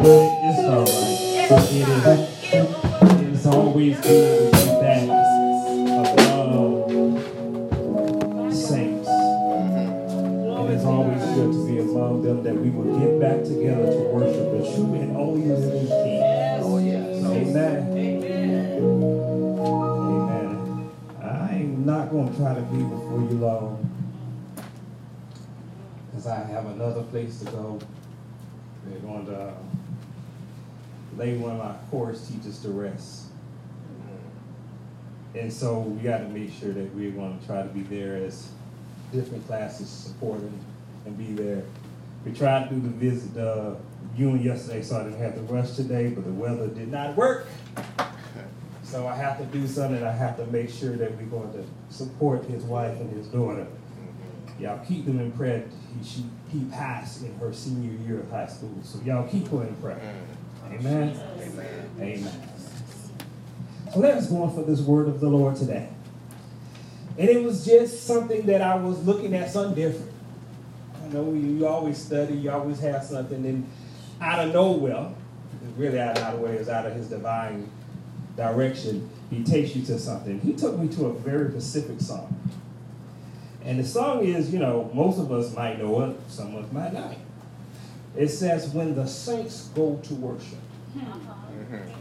It's And so we got to make sure that we're going to try to be there as different classes support and, and be there. We tried to do the visit uh, June yesterday, so I didn't have to rush today, but the weather did not work. So I have to do something. I have to make sure that we're going to support his wife and his daughter. Y'all keep them in prayer. He, she, he passed in her senior year of high school. So y'all keep her in prayer. Amen. Amen. Amen. So let us go on for this word of the Lord today. And it was just something that I was looking at something different. I know you, you always study, you always have something, and out of nowhere, really out of nowhere, is out of his divine direction, he takes you to something. He took me to a very specific song. And the song is, you know, most of us might know it, some of us might not. It says, When the saints go to worship. Mm-hmm.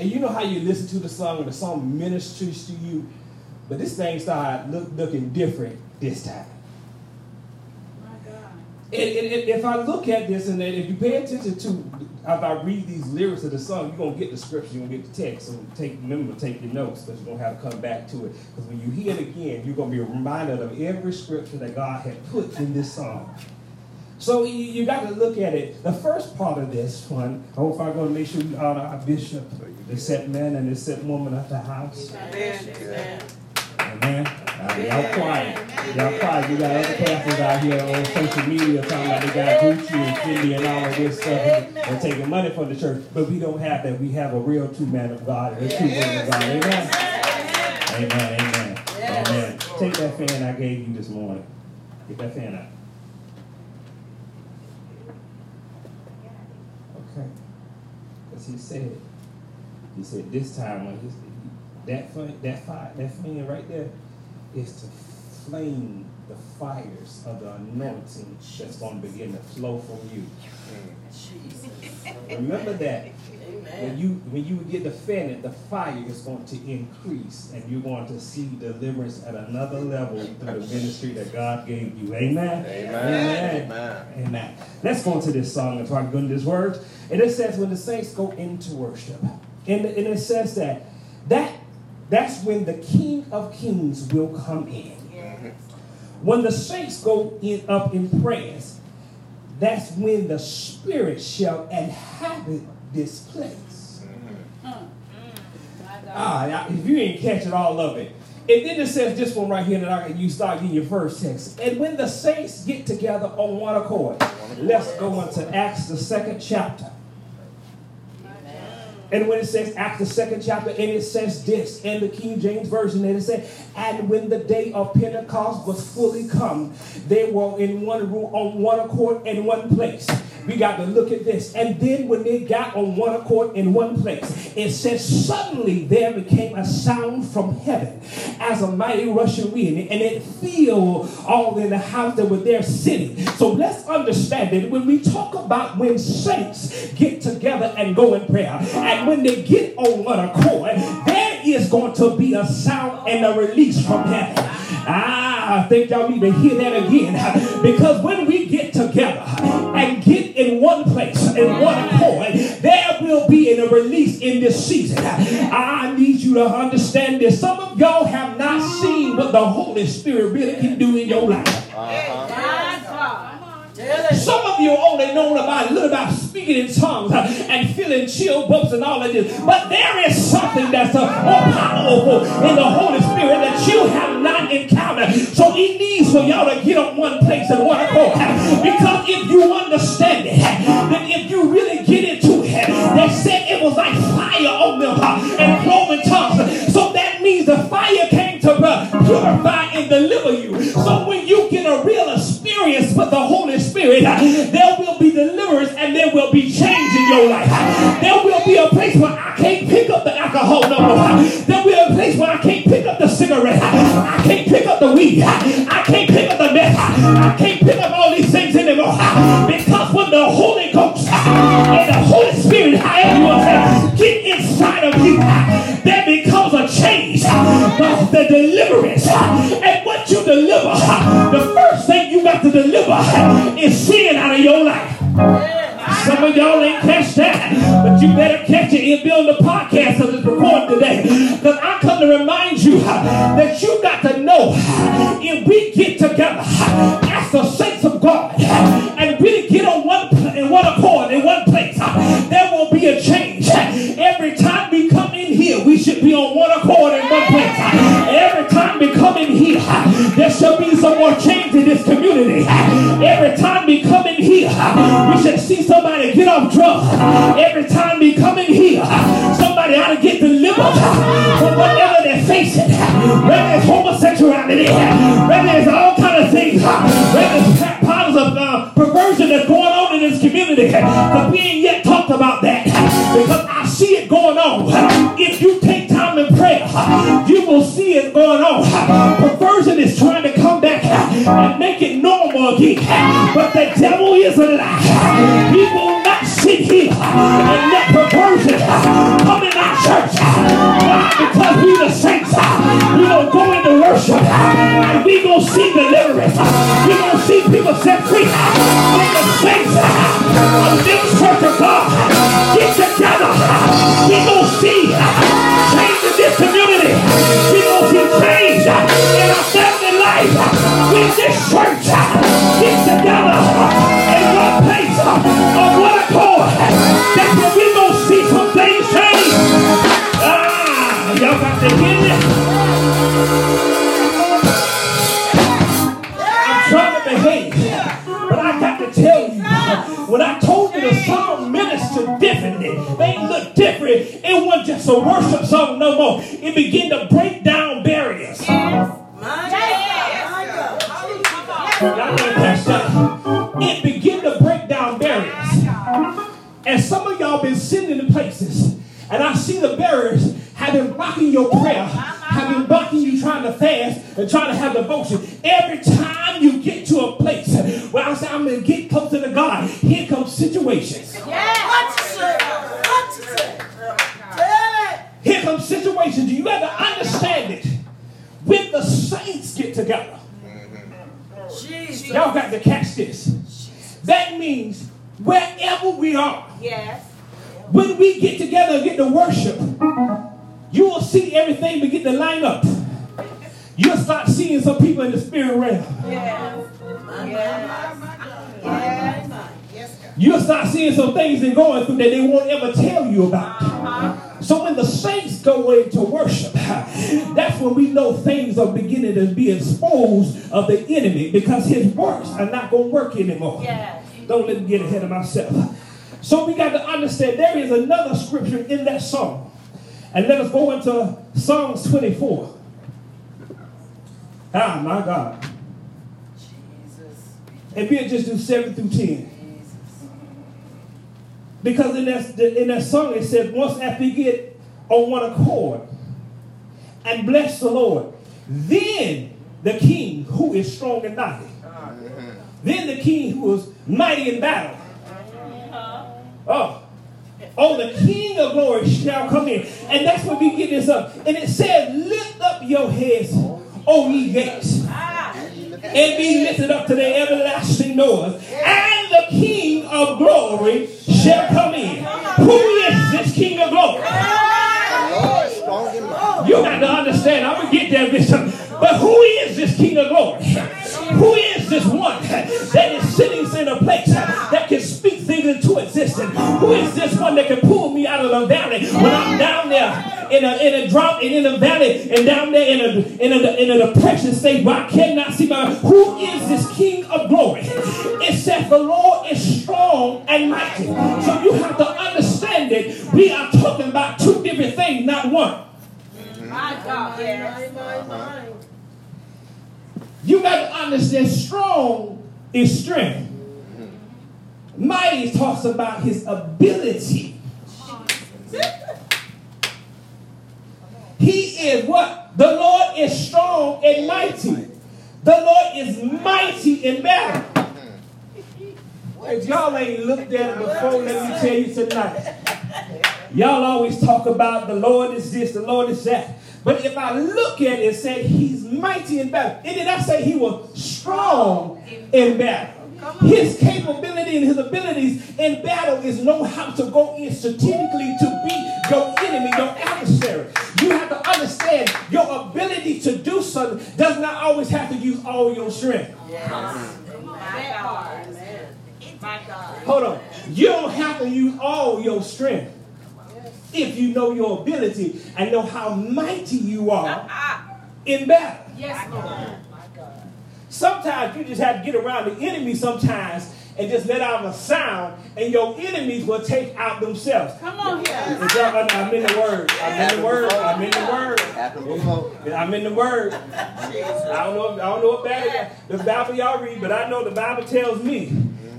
And you know how you listen to the song and the song ministers to you, but this thing started look, looking different this time. And, and- and if I look at this and if you pay attention to, if I read these lyrics of the song, you're gonna get the scripture, you're gonna get the text. So take, remember, take your notes because you're gonna have to come back to it. Because when you hear it again, you're gonna be reminded of every scripture that God had put in this song. So you, you got to look at it. The first part of this one, I hope I'm going to make sure we honor our bishop, the set man and the set woman of the house. Amen. Amen. Uh, y'all quiet. Y'all quiet. You got other pastors out here on social media talking about they got Gucci and Fendi and all of this stuff and, and taking money from the church. But we don't have that. We have a real true man of God and a true woman of God. Amen. Amen. Amen. Amen. Take that fan I gave you this morning. Get that fan out. Okay. Because he said, he said this time when he's that flame, that fire, that flame right there is to flame the fires of the anointing that's going to begin to flow from you. Mm. Remember that when you when you get offended, the fire is going to increase, and you're going to see deliverance at another level through the ministry that God gave you. Amen. Amen. Amen. Amen. Let's go into this song try to go into this word. And it says, when the saints go into worship, and, and it says that that that's when the King of Kings will come in. Mm-hmm. When the saints go in up in prayers, that's when the Spirit shall inhabit this place. Ah, if you ain't catching all of it. And then it says this one right here that I you start getting your first text. And when the saints get together on one accord, let's go into Acts the second chapter. And when it says Acts the second chapter, and it says this in the King James Version, and it said, And when the day of Pentecost was fully come, they were in one room on one accord in one place. We got to look at this. And then when they got on one accord in one place, it says, Suddenly there became a sound from heaven as a mighty rushing wind, and it filled all in the house that were there sitting. So let's understand that when we talk about when saints get together and go in prayer, and when they get on one accord, there is going to be a sound and a release from heaven. Ah, I think y'all need to hear that again. Because when we get this season. I need you to understand this. Some of y'all have not seen what the Holy Spirit really can do in your life. Some of you only know about a little about speaking in tongues uh, and feeling chill bumps and all of this. But there is something that's uh, more powerful in the Holy Spirit that you have not encountered. So it needs for y'all to get on one place and one accord. Because if you understand it, then Spirit, there will be deliverance and there will be change in your life. There will be a place where I can't pick up the alcohol no more. There will be a place where I can't pick up the cigarette. I can't pick up the weed. I can't pick up the meth. I can't pick up all these things anymore. Because when the Holy Ghost and the Holy Spirit, however get inside of you, there becomes a change. The, the deliverance. And what you deliver, the first thing to deliver is sin out of your life. Some of y'all ain't catch that, but you better catch it. It'll the podcast of this recording today. Because I come to remind you that you got to know if we get together as the saints Every time we come in here, somebody ought to get delivered from whatever they're facing. Whether it's homosexuality, whether it's all kind of things, whether it's patterns of uh, perversion that's going on in this community. But we ain't yet talked about that because I see it going on. If you take time in prayer, you will see it going on. Perversion is trying to come back and make it normal again. But the devil is a lie. Of church of God get together. We gonna see change in this community. We gonna see change in our family life. We this church get together in one place on one accord. That's when we gonna see some change. Ah, y'all got to hear this. Of the enemy because his works are not going to work anymore. Yes. Don't let me get ahead of myself. So we got to understand there is another scripture in that song. And let us go into Psalms 24. Ah, my God. And we'll just do 7 through 10. Because in that, in that song it says, once after we get on one accord and bless the Lord, then the king who is strong and mighty, then the king who is mighty in battle. Oh, oh, the king of glory shall come in. And that's what we get this up. And it says, lift up your heads, O ye gates and be lifted up to the everlasting doors. And the King of glory shall come in. Who is this King of glory? You got to understand. I'm going to get there, Bishop. But who is this King of glory? Who is this one that is sitting in a place that can speak things into existence? Who is this one that can pull me out of the valley when I'm down there in a, in a drop and in a valley and down there in a, in a, in a depression state where I cannot see my Who is this King of glory? It says the Lord is strong and mighty. So you have to understand it. We are talking about two different things, not one. My God, yes. My, my, you got to understand strong is strength. Mighty talks about his ability. He is what? The Lord is strong and mighty. The Lord is mighty in battle. If y'all ain't looked at it before, let me tell you tonight. Y'all always talk about the Lord is this, the Lord is that. But if I look at it and say he's mighty in battle, and did I say he was strong in battle? His capability and his abilities in battle is know how to go in strategically to beat your enemy, your adversary. You have to understand your ability to do something does not always have to use all your strength. Yes. Hold on. You don't have to use all your strength if you know your ability and know how mighty you are in battle. Yes, Lord. Sometimes you just have to get around the enemy sometimes and just let out a sound, and your enemies will take out themselves. Come on here. I'm in the word. I'm in the word. I'm in the word. I'm in the word. I don't know. I don't know what Bible, the Bible y'all read, but I know the Bible tells me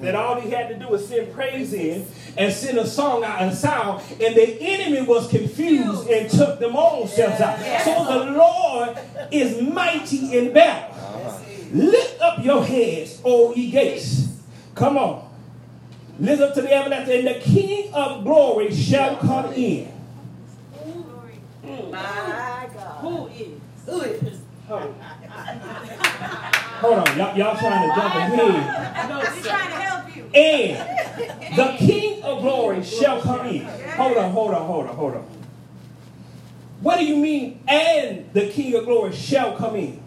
that all he had to do was send praise in and send a song out and sound, and the enemy was confused and took them own selves out. So the Lord is mighty in battle. Uh-huh. Lift up your heads, O ye gates. Come on. Lift up to the everlasting, and the King of glory shall come in. Hmm. My God. Who is? Who is? Hold on, y'all, y'all trying to jump ahead. No, We're trying to help you. And the King of glory shall come in. Hold on, hold on, hold on, hold on. What do you mean, and the King of glory shall come in?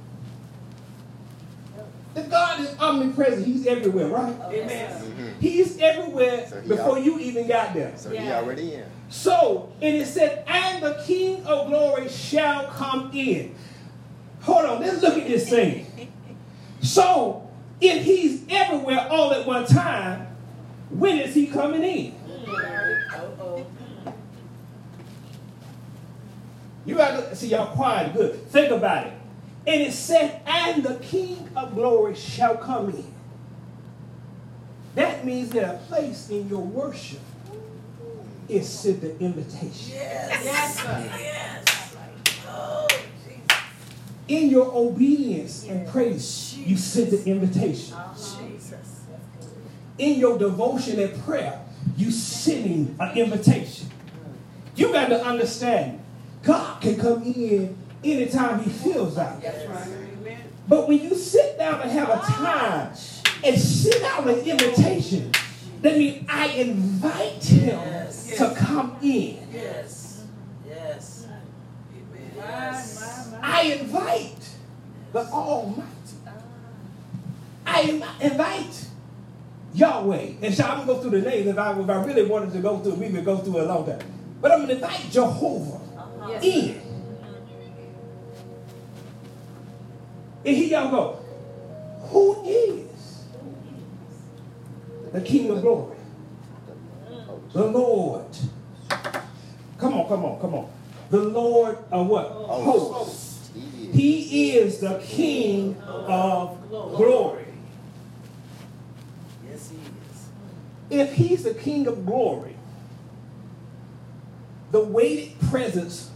The God is omnipresent. He's everywhere, right? Amen. Mm-hmm. He's everywhere so he before you even got there. So yeah. he already in. So, and it said, and the King of glory shall come in. Hold on, let's look at this thing. So, if he's everywhere all at one time, when is he coming in? You got to see y'all quiet, good. Think about it. And it said, and the King of glory shall come in. That means that a place in your worship is sent the invitation. Yes. Yes. yes. Oh, in your obedience and praise, you send the invitation. Oh, In your devotion and prayer, you sending an invitation. You got to understand, God can come in anytime he feels like it. But when you sit down and have a time and sit down an invitation, that means I invite him yes. to come in. Yes. Yes. yes. I invite the Almighty. I invite Yahweh. And so I'm going to go through the names. If I, if I really wanted to go through, we would go through a long time. But I'm going to invite Jehovah uh-huh. in. And here y'all go. Who is the King of glory? The Lord. Come on, come on, come on. The Lord of what? Hosts. He is the King of glory. Yes, he is. If he's the King of glory, the weighted presence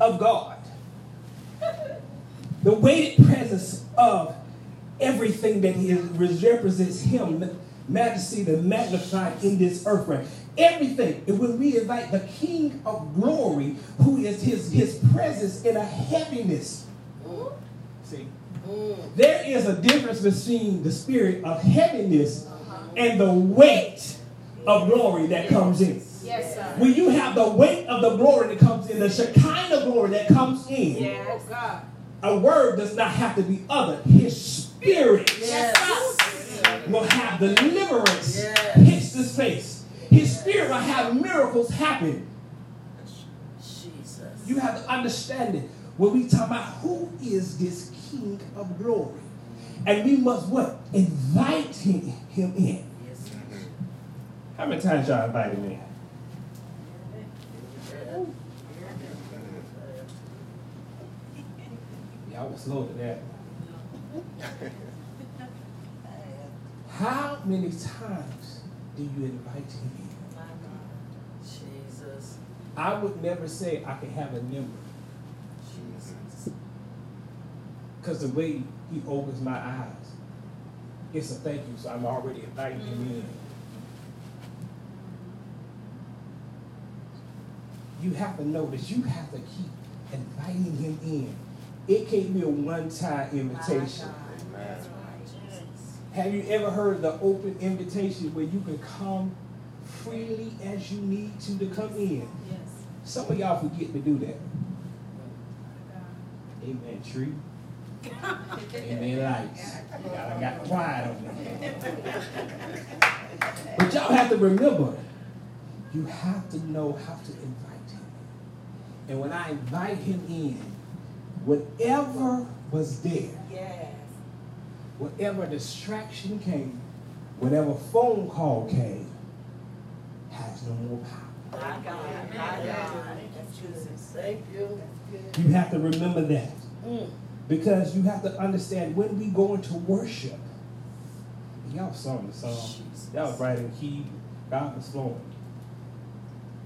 of God. The weighted presence of everything that he represents him, majesty, the magnified in this earth realm. Everything. And when we invite the King of glory, who is his, his presence in a heaviness. Mm-hmm. See? Mm. There is a difference between the spirit of heaviness and the weight of glory that comes in. Yes, sir. When you have the weight of the glory that comes in, the Shekinah glory that comes in, Yes. God. a word does not have to be other. His spirit Yes. will have deliverance Yes. hit this face. His spirit will have miracles happen. Jesus. You have to understand it. When we talk about who is this King of glory, and we must what? Invite him, him in. Yes. How many times y'all invited him in? Y'all was slow to that. How many times do you invite him in? Jesus. I would never say I can have a number Jesus. because the way he opens my eyes, it's a thank you. So I'm already inviting him in. You have to know that you have to keep inviting him in. It can't be a one-time invitation. That's right. Jesus. Have you ever heard the open invitation where you can come freely as you need to to come in? Yes. Some of y'all forget to do that. Amen, tree. Amen, lights. Y'all got quiet on me. But y'all have to remember, you have to know how to invite him. And when I invite him in, whatever was there, Yes. whatever distraction came, whatever phone call came, has no more power. My God. My God. Thank you. You have to remember that. Mm. Because you have to understand when we go into worship, y'all sung the song, y'all was right in key, God was flowing,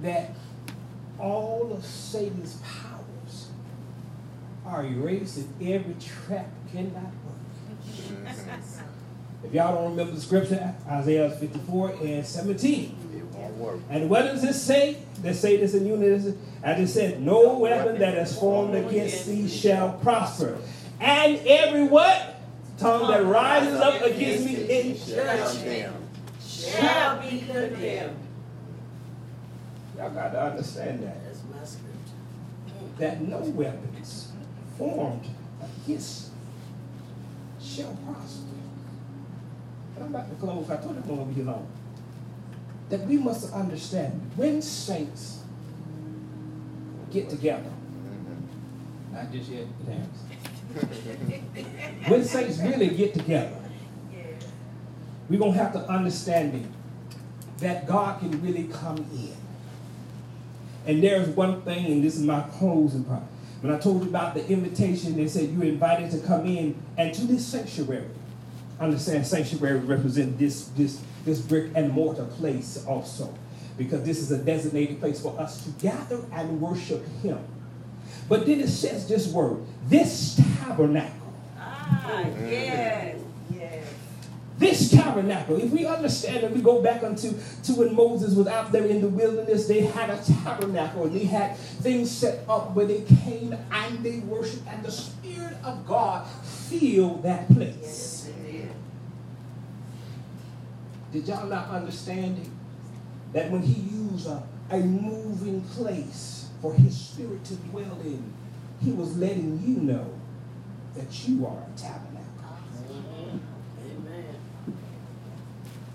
that all of Satan's powers are erased and every trap cannot work. If y'all don't remember the scripture, Isaiah 54 and 17. It won't work. And what does it say? They say this in unity. As it said, no weapon that is formed against thee shall prosper. And every what? Tongue that rises up against me in Damn. Shall be condemned. Y'all got to understand that. That's my scripture. That no weapons formed against shall prosper. And I'm about to close. I told you I'm going to be long. That we must understand when saints get together, not just yet, when saints really get together, we're going to have to understand that God can really come in. And there's one thing, and this is my closing part. When I told you about the invitation, they said you're invited to come in and to this sanctuary. Understand, sanctuary represents this this this brick and mortar place also, because this is a designated place for us to gather and worship Him. But then it says this word, this tabernacle. Ah, yes. Yes. This tabernacle, if we understand and we go back unto to when Moses was out there in the wilderness, they had a tabernacle and they had things set up where they came and they worshiped, and the Spirit of God filled that place. Yes, did. Y'all not understand it? That when he used a, a moving place for his spirit to dwell in, he was letting you know that you are a tabernacle. Amen.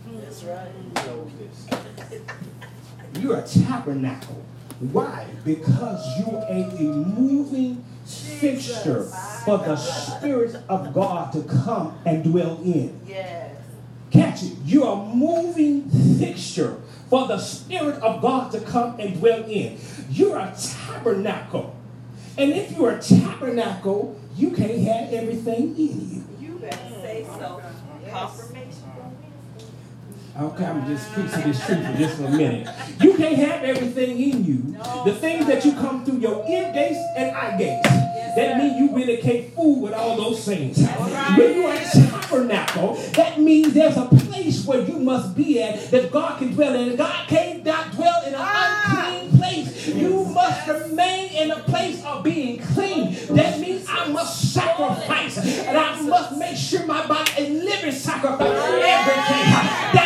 That's right. Know this. You're a tabernacle. Why? Because you're a, a moving fixture for the Spirit of God to come and dwell in. Yes. Catch it. You're a moving fixture for the Spirit of God to come and dwell in. You're a tabernacle. And if you're a tabernacle, you can't have everything in you. You better say so. Confirmation. Okay, I'm just preaching this truth for just a minute. You can't have everything in you. The things that you come through your ear gates and eye gates. That means you really can't fool with all those things. When you are tabernacle, that means there's a place where you must be at that God can dwell in. God can't not dwell in an unclean place. You must remain in a place of being clean. That means I must sacrifice. And I must make sure my body is living sacrifice every day.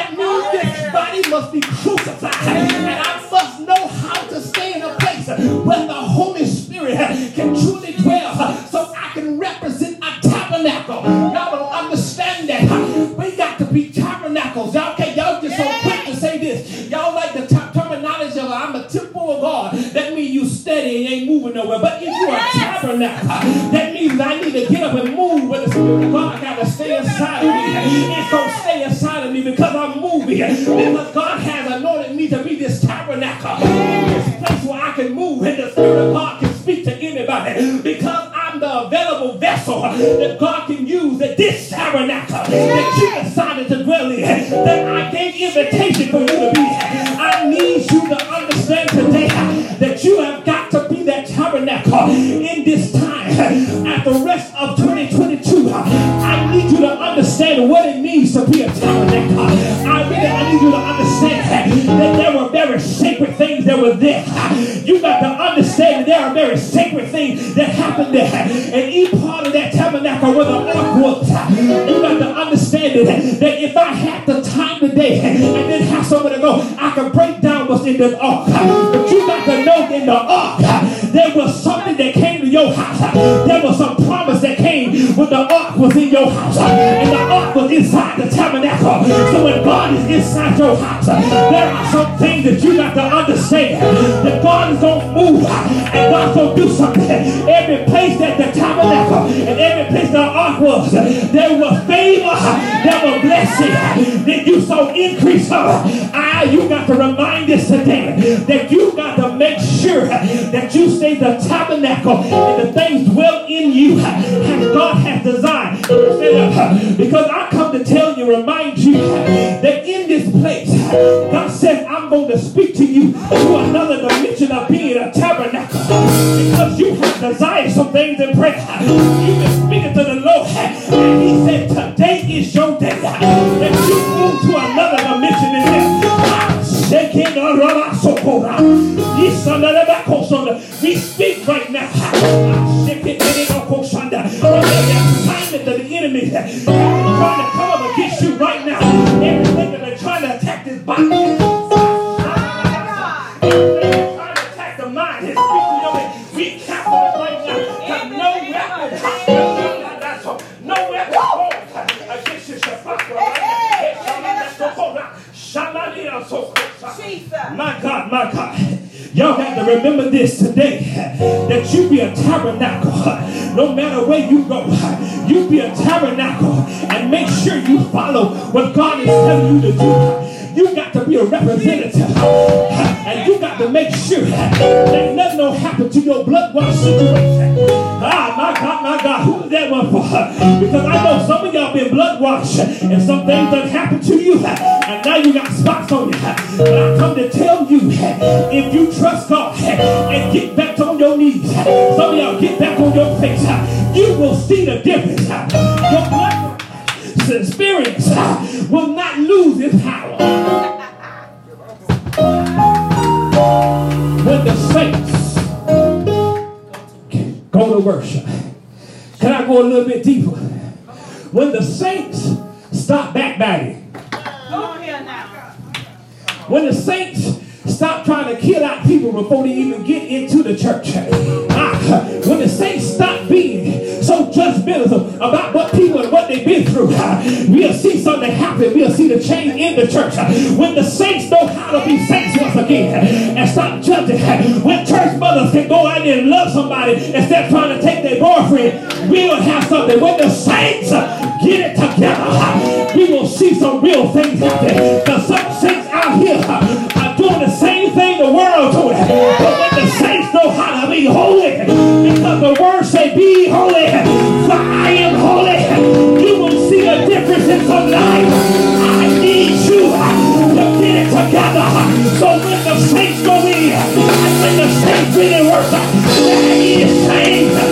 Body must be crucified. And I must know how to stay in a place where the Holy Spirit can truly dwell so I can represent a tabernacle. Y'all don't understand that. We got to be tabernacles. Y'all okay, y'all just so quick to say this. Y'all like the ter- terminology of I'm a temple of God. That means you steady and ain't moving nowhere. But if you are a tabernacle, that means I need to get up and move where the Spirit of God I got to stay inside of me. It's going to stay inside of me because I'm moving. Because God has anointed me to be this tabernacle. This place where I can move and the Spirit of God can speak to anybody. Because I'm the available vessel that God can use at this tabernacle that you decided to dwell in. That I gave invitation for you to be. I need you to understand today that you have got to be that tabernacle in this time. At the rest of sacred things that were there. You got to understand that there are very sacred things that happened there. And each part of that tabernacle where the ark was, you got to understand it, that if I had the time today and didn't have somewhere to go, I could break down what's in this ark. But you got to know in the ark, there was your house. There was some promise that came when the ark was in your house. And the ark was inside the tabernacle. So when God is inside your house, there are some things that you got to understand that God is going to move and God's going to do something. Every place that the tabernacle and every place the ark was, there was favor, there was blessing. You saw increase. Ah, you got to remind us today that you got to make sure that you stay the tabernacle and the things dwell in you as God has designed. Because I come to tell you, remind you that in this place, God says, I'm going to speak to you to another dimension of being a tabernacle. Because you have desired some things in prayer. You've been speaking to the Lord. And He said, Today is your day to another dimension in Him. We speak right now. Every assignment of the enemy this today that you be a tabernacle. No matter where you go, you be a tabernacle and make sure you follow what God is telling you to do. You got to be a representative. And you got to make sure that nothing will happen to your blood wash situation. Ah, my God, my God, who's that one for? Because I know some of y'all been blood washed and some things that happened to you. And now you got spots on you. But I come to tell you, if you trust God and get back on your knees, some of y'all get back on your face, you will see the difference. Your blood experience will not lose its power. When the saints go to worship, can I go a little bit deeper? When the saints stop backbiting, when the saints stop trying to kill out people before they even get into the church, ah, when the saints stop being so judgmental about what people what they've been through, we'll see something happen. We'll see the change in the church. When the saints know how to be saints once again and stop judging. When church mothers can go out there and love somebody instead of trying to take their boyfriend, we'll have something. When the saints uh, get it together, we will see some real things happen. Because some saints out here are doing the same thing the world doing. But when the saints know how to be holy, because the word say, be holy, for I am holy, everything from life. I need you to get it together. So when the saints go in, and when the saints in worship, that is changed.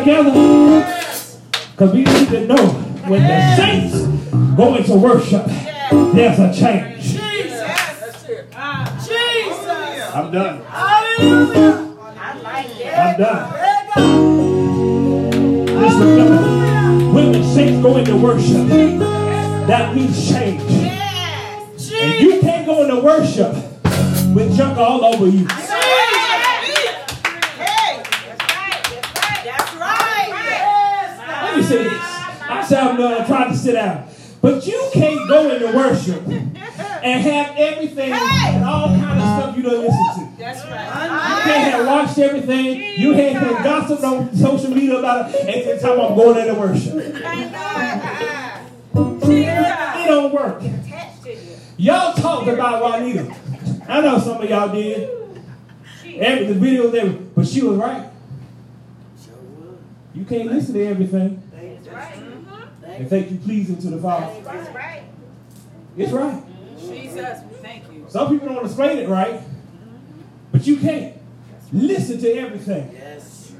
Together, because we need to know when the saints go into worship, there's a change. Jesus. I'm done. Hallelujah. I like that. I'm done. There you. Just remember, when the saints go into worship, that means change. And you can't go into worship with junk all over you. Let say this. I said I'm done. I'm trying to sit down. But you can't go into worship and have everything and all kind of stuff you don't listen to. That's right. You can't have watched everything. You ain't been gossiped on social media about it. And then time I'm going into worship. It don't work. Y'all talked about Juanita. I know some of y'all did. Every the videos, every, but she was right. You can't listen to everything and think you pleasing to the Father. It's right. Jesus, thank you. Some people don't explain it right, but you can't listen to everything. Yes.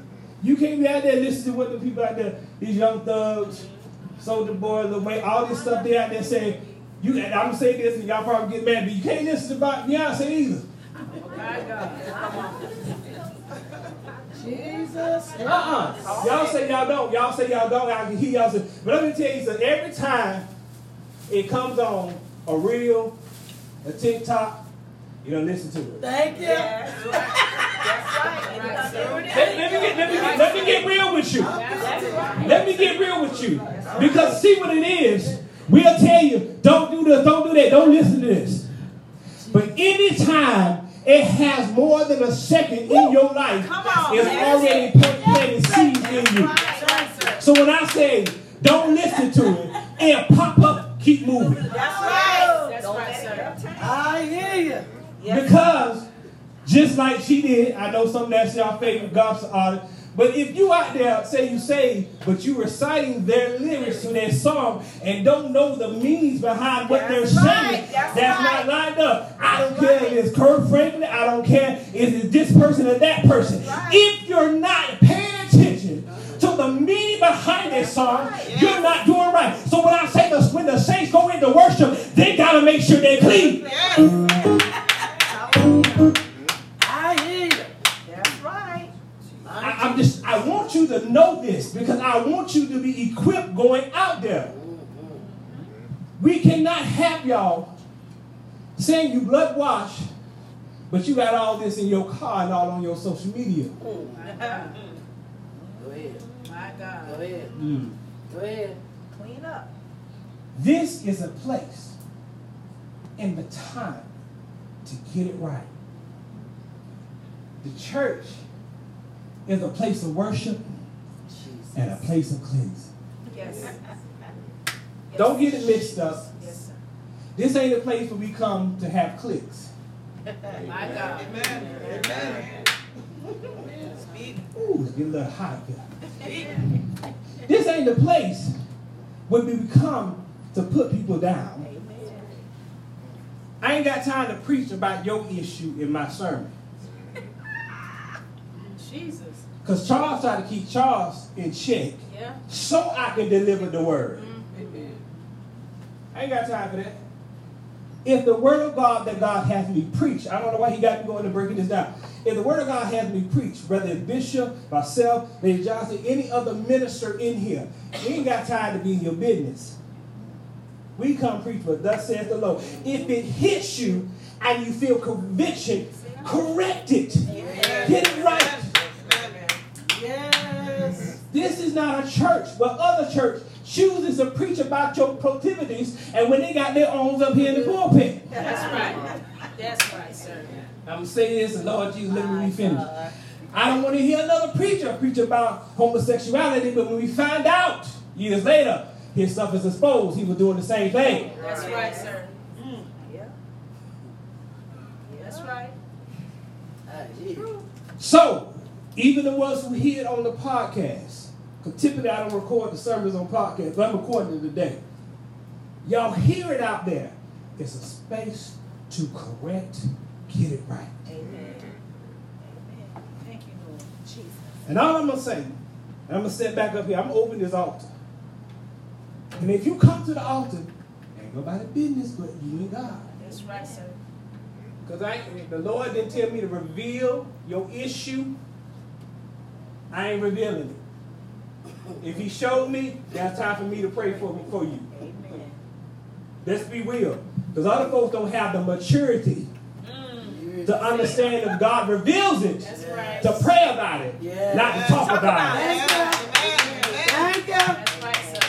You can't be out there listening to what the people out there, these young thugs, Soulja Boy, the way, all this stuff they out there saying. You, and I'm gonna say this, and y'all probably get mad, but you can't listen to about Beyonce either. My God. Jesus. Uh-uh. Y'all say y'all don't. Y'all say y'all don't. I can hear y'all say. But let me tell you something. Every time it comes on a reel, a TikTok, you don't listen to it. Thank you. That's right. That's right. Let, let me get, let, me get, let me get real with you. Let me get real with you. Because see what it is. We'll tell you, don't do this, don't do that, don't listen to this. But anytime it has more than a second in your life, Come on, it's already it. put- planting seeds in you. So when I say don't listen to it and pop up, keep moving. That's right. That's right, sir. I hear you. Because just like she did, I know some of that's your favorite gospel artist. But if you out there say you say, but you reciting their lyrics to their song and don't know the meanings behind what That's they're right, saying, that's that's right. not lined up. I don't care if it's Kirk Franklin. I don't care if it's this person or that person. If you're not paying attention to the meaning behind that song, you're not doing right. So when I say the, when the saints go into worship, they gotta make sure they're clean. I'm just, I want you to know this because I want you to be equipped going out there. We cannot have y'all saying you blood wash, but you got all this in your car and all on your social media. Go ahead. My God. Go ahead. Mm. Go ahead. Clean up. This is a place and the time to get it right. The church is a place of worship and a place of cleansing. Yes. Don't get it mixed up. Yes. This ain't a place where we come to have cliques. My God. Amen. Amen. Speak. Ooh, it's getting a little hot here. This ain't the place where we come to put people down. I ain't got time to preach about your issue in my sermon. Jesus. Because Charles tried to keep Charles in check Yeah. so I can deliver the word. Mm-hmm. I ain't got time for that. If the word of God that God has me preach, I don't know why he got me going to breaking this down. If the word of God has me preach, whether it's Bishop, myself, Lady Johnson, any other minister in here, we ain't got time to be in your business. We come preach what thus says the Lord. If it hits you and you feel conviction, correct it. Get it right. Yes. This is not a church where other church chooses to preach about your proclivities and when they got their arms up here in the pulpit. That's right. That's right, sir. I'm going to say this and Lord Jesus, let me finish. I don't want to hear another preacher preach about homosexuality, but when we find out years later his stuff is exposed, he was doing the same thing. That's right, sir. Mm. Yeah. That's right. So, even the ones who hear it on the podcast, because typically I don't record the sermons on podcast, but I'm recording it today. Y'all hear it out there. It's a space to correct, get it right. Amen. Amen. Thank you, Lord. Jesus. And all I'm going to say, and I'm going to step back up here, I'm going to open this altar. And if you come to the altar, ain't nobody business but you and God. That's right, sir. Because I the Lord didn't tell me to reveal your issue. I ain't revealing it. If he showed me, that's time for me to pray for me for you. Amen. Let's be real. Because other folks don't have the maturity Mm. to understand if God reveals it, That's right. to pray about it, Yeah. not to talk, Talk about, about it. it. Thank you. That's right.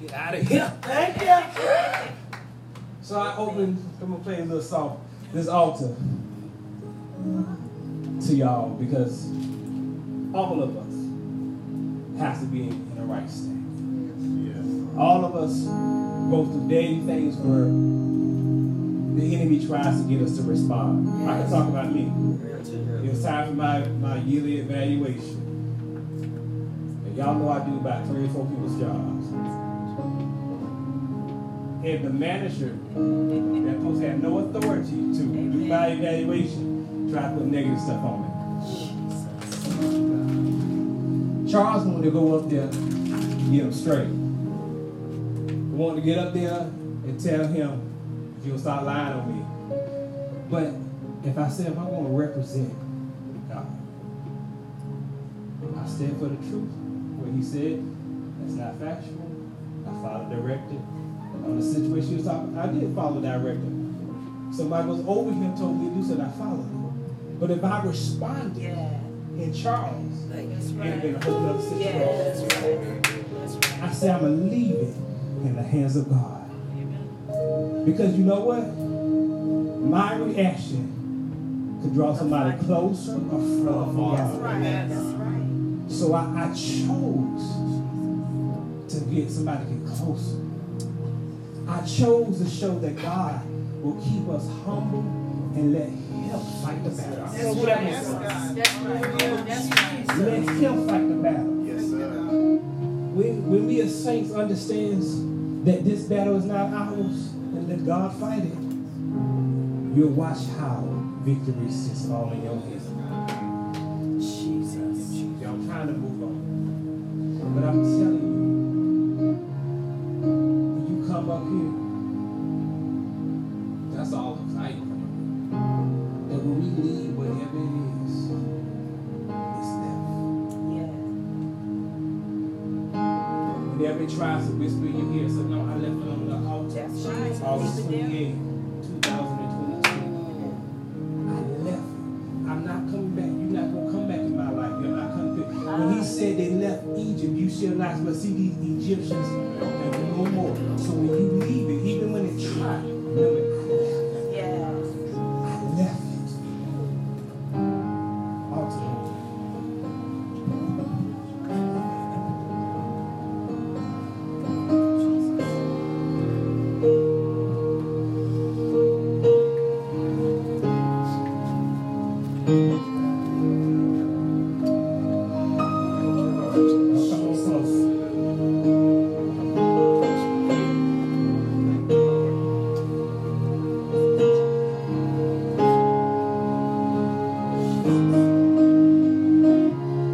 Get out of here. Thank you. So I opened, I'm going to play a little song, this altar to y'all because all of us has to be in, in the right state. All of us go through daily things where the enemy tries to get us to respond. I can talk about me. It was time for my, my yearly evaluation. And y'all know I do about three or four people's jobs. And the manager that supposed to have no authority to do my evaluation tried to put negative stuff on me. Charles wanted to go up there and get him straight. I wanted to get up there and tell him you'll start lying on me. But if I said if I want to represent God, I stand for the truth. What he said, that's not factual. I followed directed on the situation he was talking. I did follow directive. Somebody was over here and told me to do so, I followed him. But if I responded Yeah. In Charles, That's it'd been a whole other situation. Yeah, that's right. That's right. I say I'm gonna leave it in the hands of God. Amen. Because you know what? My reaction could draw somebody closer or further from God. That's right. So I, I chose to get somebody to get closer. I chose to show that God will keep us humble and let Him fight the battle. That's So that means right. That's right. That's right. let Him fight the battle. Yes, sir. When, when we as saints understands that this battle is not ours and let God fight it, you'll watch how victory sits fall in your hands. Jesus. Yeah, I'm trying to move on. But I'm telling you, when you come up here, Whenever tries to whisper in your ear, say, no, I left it on the altar. That's right. August 28, 2022. I left it. I'm not coming back. You're not going to come back in my life. You're not coming back. When he ah. said they left Egypt, you shall not but see these Egyptians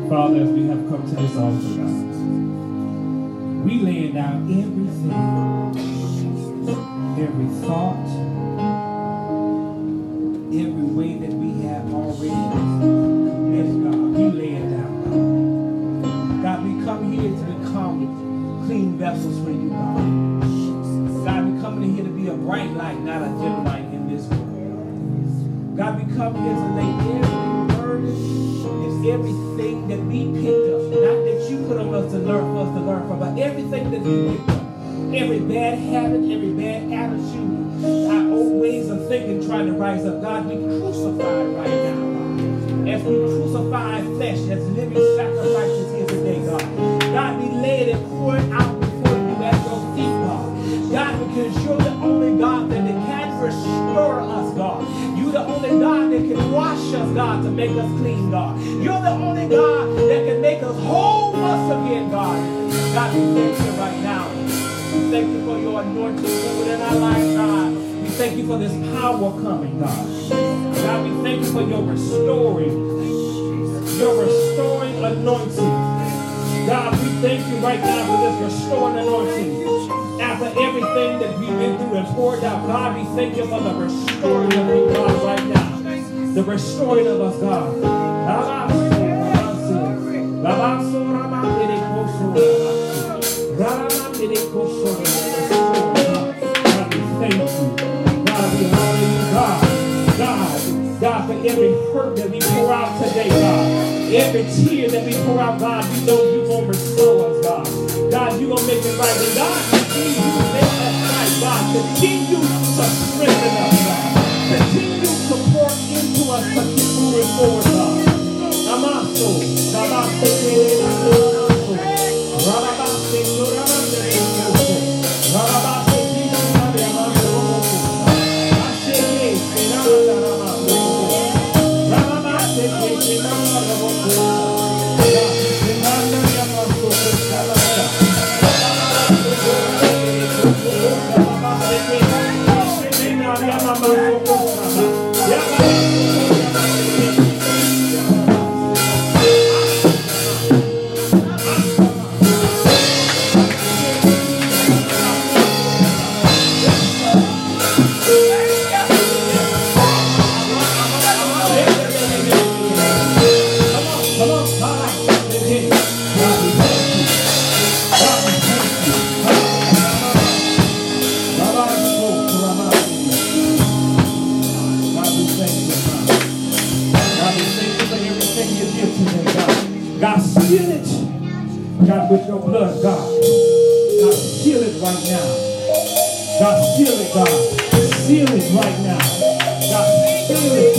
Father, as we have come to this altar, God, we laying down everything, every thought, every way that we have already committed, God. We lay it down, God. God, we come here to become clean vessels for you, God. God, we come in here to be a bright light, not a dim light in this world. God, we come here to lay every burden and everything that we picked up, not that you put on us to learn for us to learn from, but everything that we picked up, every bad habit, every bad attitude, our old ways of thinking trying to rise up. God, we crucify right now. As we crucify flesh as living sacrifices here today, God. God, to make us clean, God. You're the only God that can make us whole once again, God. God, we thank you right now. We thank you for your anointing moving in our life, God. We thank you for this power coming, God. God, we thank you for your restoring, your restoring anointing. God, we thank you right now for this restoring anointing. After everything that we've been through and poured out, God, we thank you for the restoring of God, right now. The restoring of us, God. Every tear that we pour out, God, you know you're going to restore us, God. God, you're going to make it right. And God, continue to make us right, God. Continue to strengthen us, God. Continue into us to keep moving forward, God. God. Seal it, God, with your blood, God. God, seal it right now. God, seal it, God. Seal it right now. God, seal it.